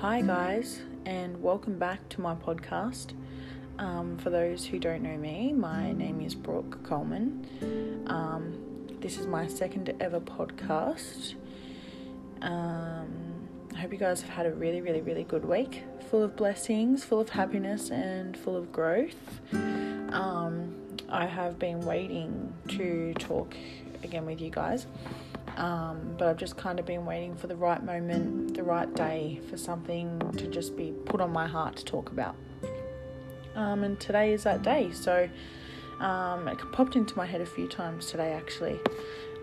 Hi, guys, and welcome back to my podcast. Um, for those who don't know me, my name is Brooke Coleman. Um, this is my second ever podcast. Um, I hope you guys have had a really, really, really good week, full of blessings, full of happiness, and full of growth. Um, I have been waiting to talk again with you guys. Um, but I've just kind of been waiting for the right moment, the right day for something to just be put on my heart to talk about. Um, and today is that day. So um, it popped into my head a few times today actually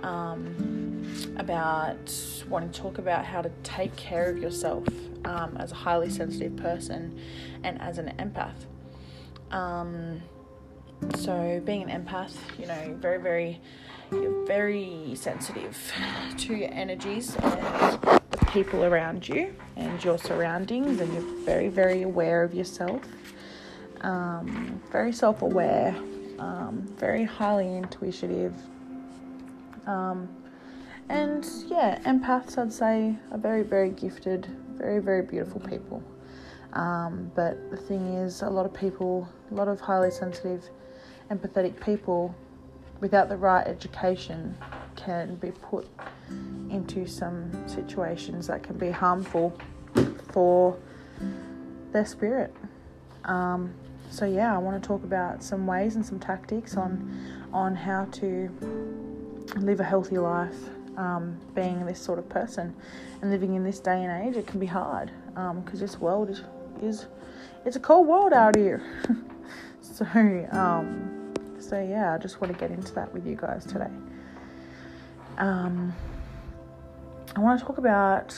um, about wanting to talk about how to take care of yourself um, as a highly sensitive person and as an empath. Um, so, being an empath, you know, very, very you're very sensitive to your energies and the people around you and your surroundings, and you're very, very aware of yourself. Um, very self aware, um, very highly intuitive. Um, and yeah, empaths, I'd say, are very, very gifted, very, very beautiful people. Um, but the thing is, a lot of people, a lot of highly sensitive, empathetic people without the right education, can be put into some situations that can be harmful for their spirit. Um, so yeah, I want to talk about some ways and some tactics on on how to live a healthy life. Um, being this sort of person and living in this day and age, it can be hard because um, this world is, is it's a cold world out here. so um, so, yeah, I just want to get into that with you guys today. Um, I want to talk about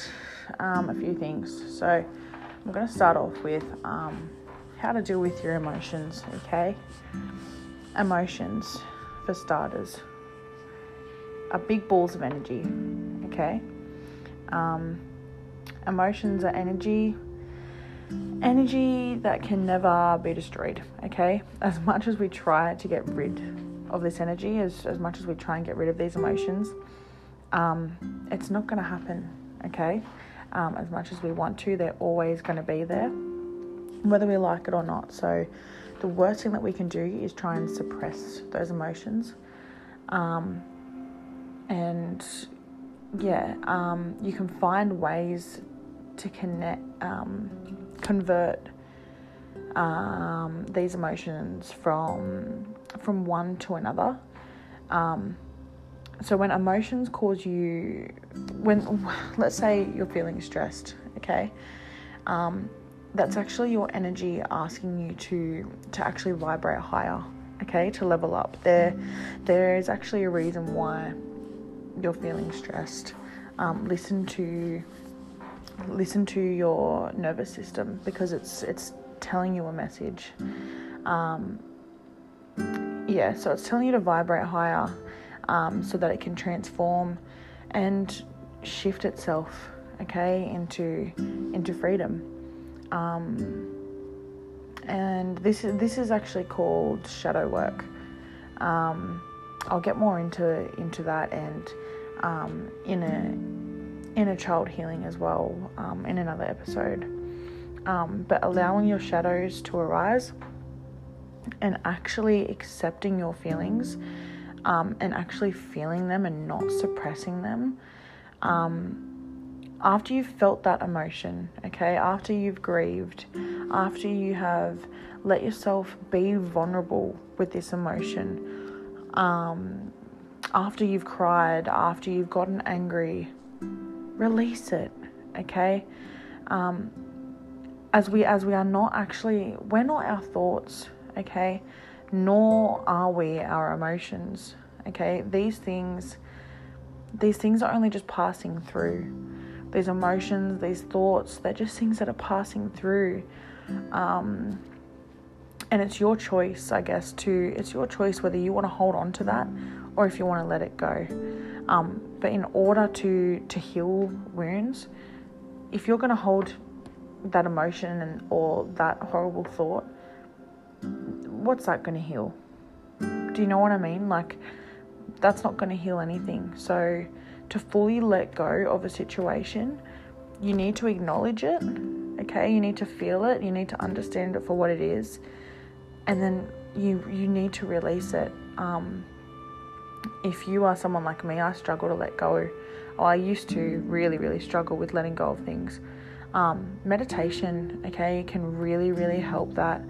um, a few things. So, I'm going to start off with um, how to deal with your emotions, okay? Emotions, for starters, are big balls of energy, okay? Um, emotions are energy energy that can never be destroyed, okay? As much as we try to get rid of this energy, as, as much as we try and get rid of these emotions, um, it's not going to happen, okay? Um, as much as we want to, they're always going to be there, whether we like it or not. So, the worst thing that we can do is try and suppress those emotions. Um, and yeah, um, you can find ways to connect, um, convert um, these emotions from from one to another. Um, so when emotions cause you, when let's say you're feeling stressed, okay, um, that's actually your energy asking you to to actually vibrate higher, okay, to level up. There, there is actually a reason why you're feeling stressed. Um, listen to listen to your nervous system because it's it's telling you a message. Um, yeah, so it's telling you to vibrate higher um, so that it can transform and shift itself, okay, into into freedom. Um, and this is this is actually called shadow work. Um, I'll get more into into that and um, in a inner child healing as well um, in another episode. Um, but allowing your shadows to arise and actually accepting your feelings um, and actually feeling them and not suppressing them. Um, after you've felt that emotion, okay, after you've grieved, after you have let yourself be vulnerable with this emotion, um, after you've cried, after you've gotten angry, release it okay? Um, as we as we are not actually we're not our thoughts okay? Nor are we our emotions okay? These things these things are only just passing through. These emotions these thoughts they're just things that are passing through. Um, and it's your choice i guess to it's your choice whether you want to hold on to that or if you want to let it go. Um, but in order to to heal wounds, if you're going to hold that emotion and or that horrible thought, what's that going to heal? Do you know what I mean? Like that's not going to heal anything. So to fully let go of a situation, you need to acknowledge it Okay, you need to feel it, you need to understand it for what it is, and then you you need to release it. Um, if you are someone like me, I struggle to let go. Oh, I used to really, really struggle with letting go of things. Um, meditation, okay, can really, really help that.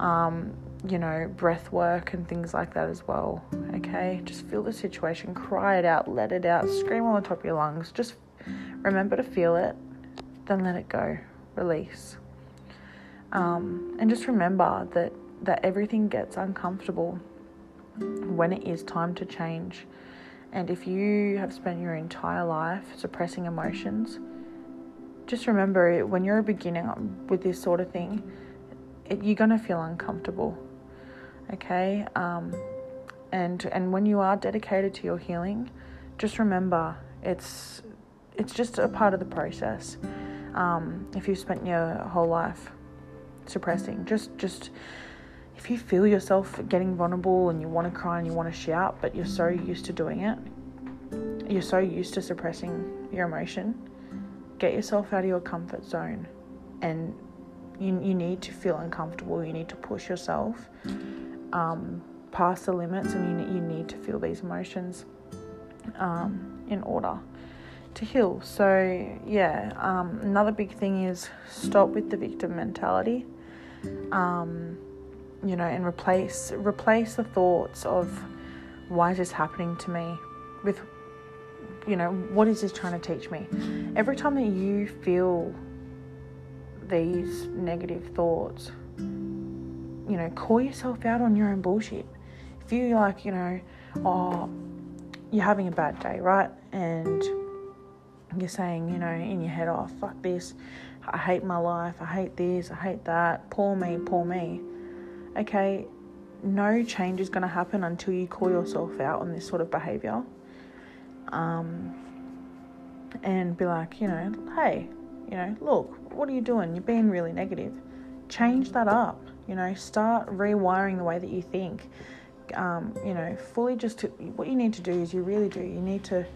Um, you know, breath work and things like that as well. Okay, just feel the situation, cry it out, let it out, scream on the top of your lungs. Just remember to feel it, then let it go, release. Um, and just remember that that everything gets uncomfortable when it is time to change. And if you have spent your entire life suppressing emotions, just remember when you're beginning with this sort of thing, it, you're going to feel uncomfortable. Okay? Um, and and when you are dedicated to your healing, just remember it's it's just a part of the process. Um, if you've spent your whole life suppressing, just just if you feel yourself getting vulnerable and you want to cry and you want to shout, but you're so used to doing it, you're so used to suppressing your emotion, get yourself out of your comfort zone and you, you need to feel uncomfortable. You need to push yourself um, past the limits and you, you need to feel these emotions um, in order to heal. So, yeah, um, another big thing is stop with the victim mentality. Um, you know, and replace replace the thoughts of why is this happening to me with you know, what is this trying to teach me? Every time that you feel these negative thoughts, you know, call yourself out on your own bullshit. If you like, you know, oh, you're having a bad day, right? And you're saying, you know, in your head, oh, fuck this. I hate my life. I hate this. I hate that. Poor me, poor me okay, no change is going to happen until you call yourself out on this sort of behavior. Um, and be like, you know, hey, you know, look, what are you doing? You're being really negative. Change that up. You know, start rewiring the way that you think. Um, you know, fully just to, what you need to do is you really do. You need to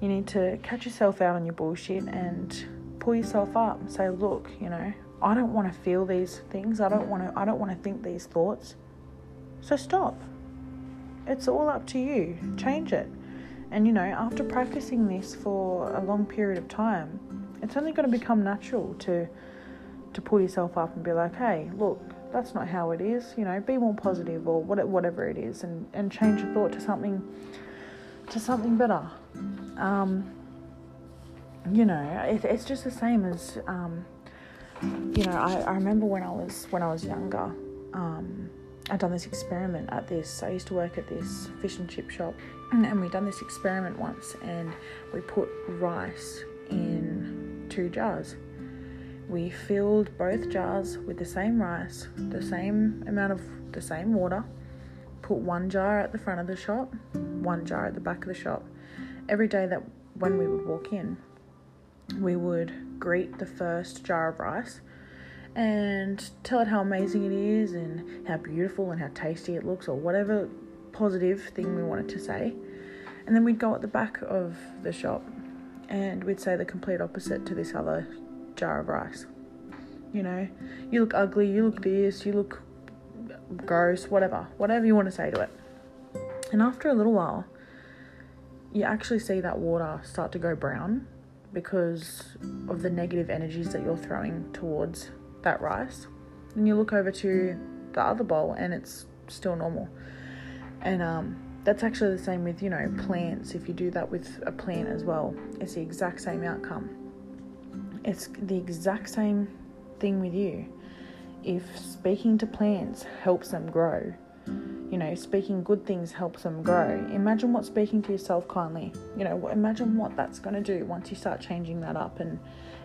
you need to catch yourself out on your bullshit and pull yourself up say, look, you know, I don't want to feel these things. I don't want to I don't want to think these thoughts. So stop. It's all up to you. Change it. And you know, after practicing this for a long period of time, it's only going to become natural to to pull yourself up and be like, "Hey, look, that's not how it is." You know, be more positive or whatever it is, and and change your thought to something to something better. Um, you know, it, it's just the same as um, you know, I, I remember when I was when I was younger, um, I'd done this experiment at this. I used to work at this fish and chip shop, and we'd done this experiment once, and we put rice in two jars. We filled both jars with the same rice, the same amount of the same water. Put one jar at the front of the shop, one jar at the back of the shop. Every day that when we would walk in, we would greet the first jar of rice and tell it how amazing it is and how beautiful and how tasty it looks or whatever positive thing we wanted to say. And then we'd go at the back of the shop and we'd say the complete opposite to this other jar of rice. You know, you look ugly, you look this, you look gross, whatever, whatever you want to say to it. And after a little while, you actually see that water start to go brown because of the negative energies that you're throwing towards that rice. And you look over to the other bowl and it's still normal. And um, that's actually the same with, you know, plants. If you do that with a plant as well, it's the exact same outcome. It's the exact same thing with you. If speaking to plants helps them grow, you know, speaking good things helps them grow. Imagine what speaking to yourself kindly, you know, imagine what that's going to do once you start changing that up and,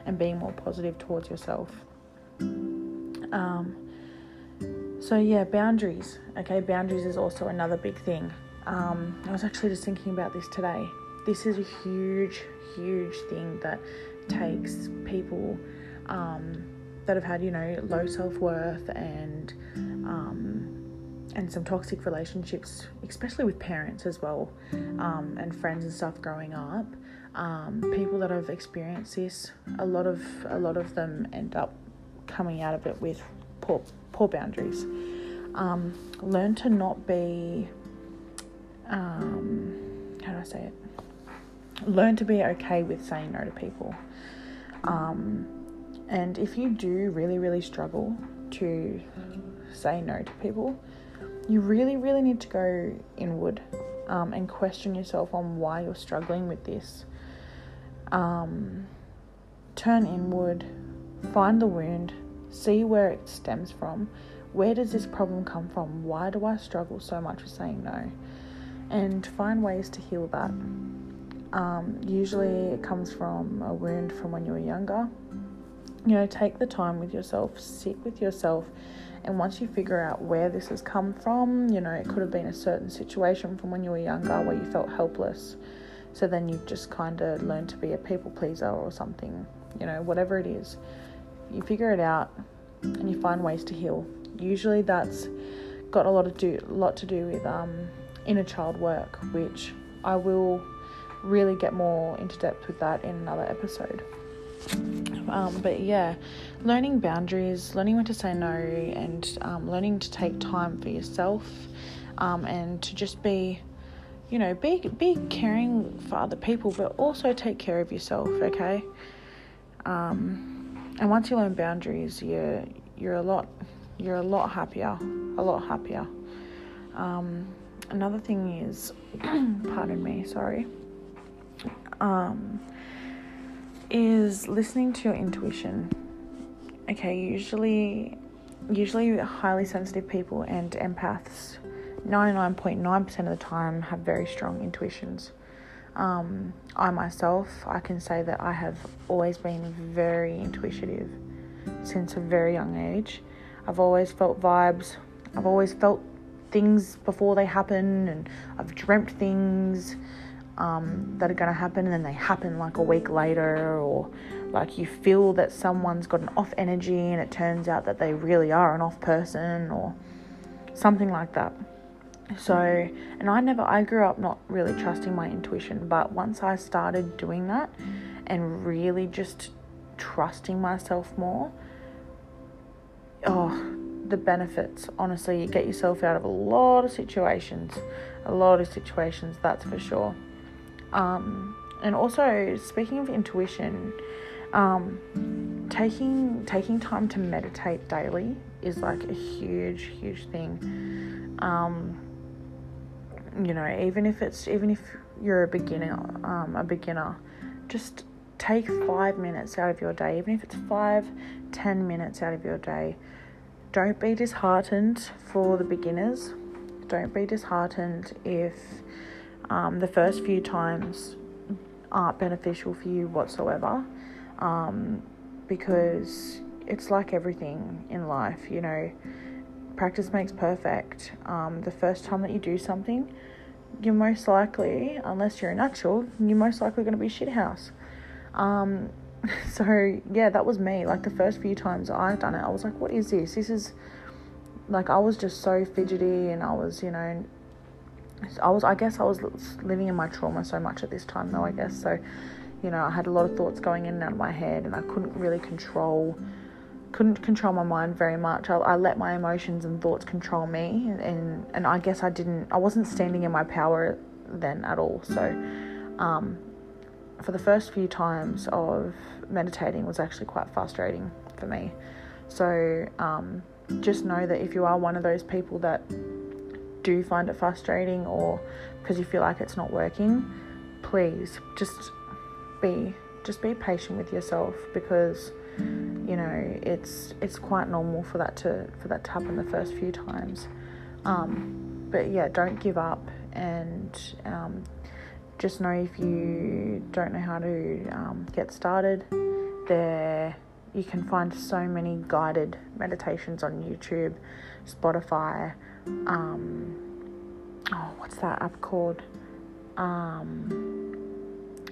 and being more positive towards yourself. Um, so, yeah, boundaries. Okay, boundaries is also another big thing. Um, I was actually just thinking about this today. This is a huge, huge thing that takes people um, that have had, you know, low self worth and um, and some toxic relationships, especially with parents as well, um, and friends and stuff growing up. Um, people that have experienced this, a lot of a lot of them end up coming out of it with poor poor boundaries. Um, learn to not be. Um, how do I say it? Learn to be okay with saying no to people. Um, and if you do really, really struggle to say no to people, you really, really need to go inward um, and question yourself on why you're struggling with this. Um, turn inward, find the wound, see where it stems from. Where does this problem come from? Why do I struggle so much with saying no? And find ways to heal that. Um, usually, it comes from a wound from when you were younger. You know, take the time with yourself, sit with yourself, and once you figure out where this has come from, you know, it could have been a certain situation from when you were younger where you felt helpless. So then you've just kind of learned to be a people pleaser or something, you know, whatever it is. You figure it out and you find ways to heal. Usually that's got a lot to do lot to do with um, inner child work, which I will really get more into depth with that in another episode. Um, but yeah, learning boundaries, learning when to say no, and um, learning to take time for yourself, um, and to just be, you know, be be caring for other people, but also take care of yourself. Okay. Um, and once you learn boundaries, you're you're a lot you're a lot happier, a lot happier. Um, another thing is, pardon me, sorry. Um, is listening to your intuition. Okay, usually usually highly sensitive people and empaths 99.9% of the time have very strong intuitions. Um, I myself, I can say that I have always been very intuitive since a very young age. I've always felt vibes. I've always felt things before they happen, and I've dreamt things um, that are going to happen and then they happen like a week later, or like you feel that someone's got an off energy and it turns out that they really are an off person, or something like that. So, and I never, I grew up not really trusting my intuition, but once I started doing that and really just trusting myself more, oh, the benefits. Honestly, you get yourself out of a lot of situations, a lot of situations, that's for sure. Um, and also, speaking of intuition, um, taking taking time to meditate daily is like a huge, huge thing. Um, you know, even if it's even if you're a beginner, um, a beginner, just take five minutes out of your day, even if it's five, ten minutes out of your day. Don't be disheartened for the beginners. Don't be disheartened if um, the first few times aren't beneficial for you whatsoever um, because it's like everything in life, you know, practice makes perfect. Um, the first time that you do something, you're most likely, unless you're a natural, you're most likely going to be shithouse. Um, so yeah, that was me. Like the first few times I've done it, I was like, what is this? This is like I was just so fidgety and I was, you know, I was, I guess, I was living in my trauma so much at this time, though. I guess so. You know, I had a lot of thoughts going in and out of my head, and I couldn't really control, couldn't control my mind very much. I, I let my emotions and thoughts control me, and, and and I guess I didn't, I wasn't standing in my power then at all. So, um, for the first few times of meditating was actually quite frustrating for me. So, um, just know that if you are one of those people that do find it frustrating or because you feel like it's not working, please just be just be patient with yourself because you know it's it's quite normal for that to for that to happen the first few times. Um, but yeah, don't give up and um, just know if you don't know how to um, get started, there you can find so many guided meditations on YouTube, Spotify, um, oh, what's that app called? Um,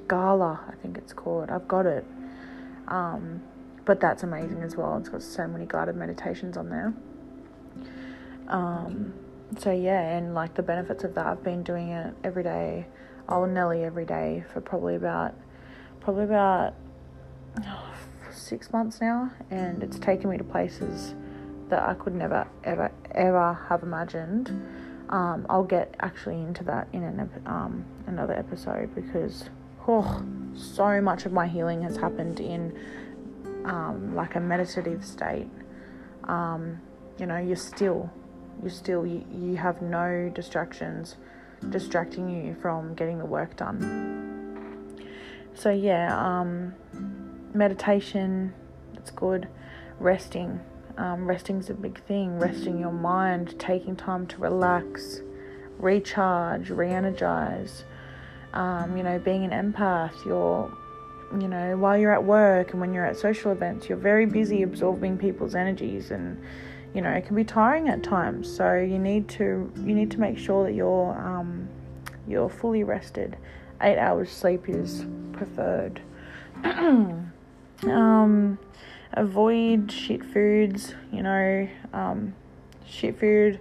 Gala, I think it's called. I've got it. Um, but that's amazing as well. It's got so many guided meditations on there. Um, so yeah, and like the benefits of that, I've been doing it every day, oh nearly every day for probably about, probably about oh, six months now, and it's taken me to places that I could never, ever, ever have imagined. Um, I'll get actually into that in an um, another episode because oh, so much of my healing has happened in um, like a meditative state. Um, you know, you're still, you're still, you, you have no distractions distracting you from getting the work done. So yeah, um, meditation, it's good. Resting, um, is a big thing. Resting your mind, taking time to relax, recharge, re-energize. Um, you know, being an empath, you're, you know, while you're at work and when you're at social events, you're very busy absorbing people's energies and you know it can be tiring at times so you need to you need to make sure that you're um, you're fully rested eight hours sleep is preferred um, avoid shit foods you know um, shit food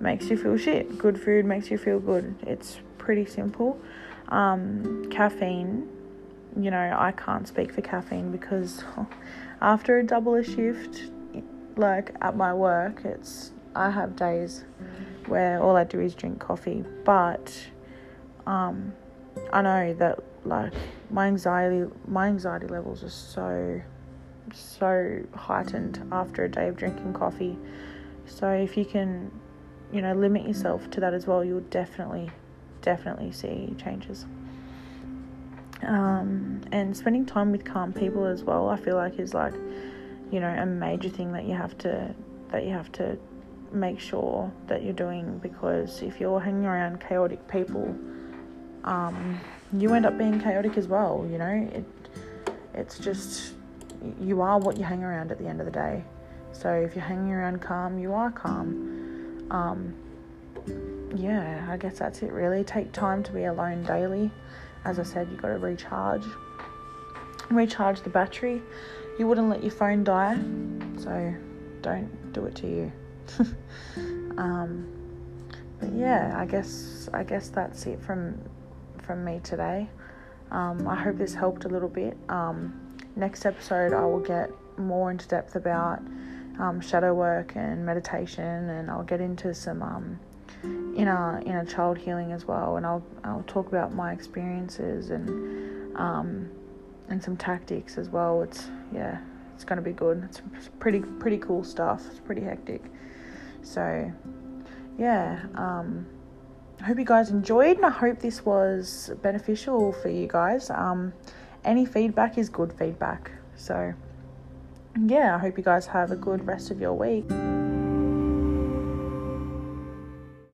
makes you feel shit. Good food makes you feel good. It's pretty simple. Um, caffeine you know i can't speak for caffeine because after a double a shift like at my work, it's I have days where all I do is drink coffee, but um, I know that like my anxiety my anxiety levels are so so heightened after a day of drinking coffee. So if you can, you know, limit yourself to that as well, you'll definitely definitely see changes. Um, and spending time with calm people as well, I feel like is like you know a major thing that you have to that you have to make sure that you're doing because if you're hanging around chaotic people um, you end up being chaotic as well you know it it's just you are what you hang around at the end of the day so if you're hanging around calm you are calm um, yeah i guess that's it really take time to be alone daily as i said you've got to recharge recharge the battery you wouldn't let your phone die, so don't do it to you. um, but yeah, I guess I guess that's it from from me today. Um, I hope this helped a little bit. Um, next episode, I will get more into depth about um, shadow work and meditation, and I'll get into some um, inner inner child healing as well, and I'll I'll talk about my experiences and um, and some tactics as well. It's yeah, it's gonna be good. It's pretty pretty cool stuff. It's pretty hectic. So yeah, um, I hope you guys enjoyed, and I hope this was beneficial for you guys. Um, any feedback is good feedback. So yeah, I hope you guys have a good rest of your week.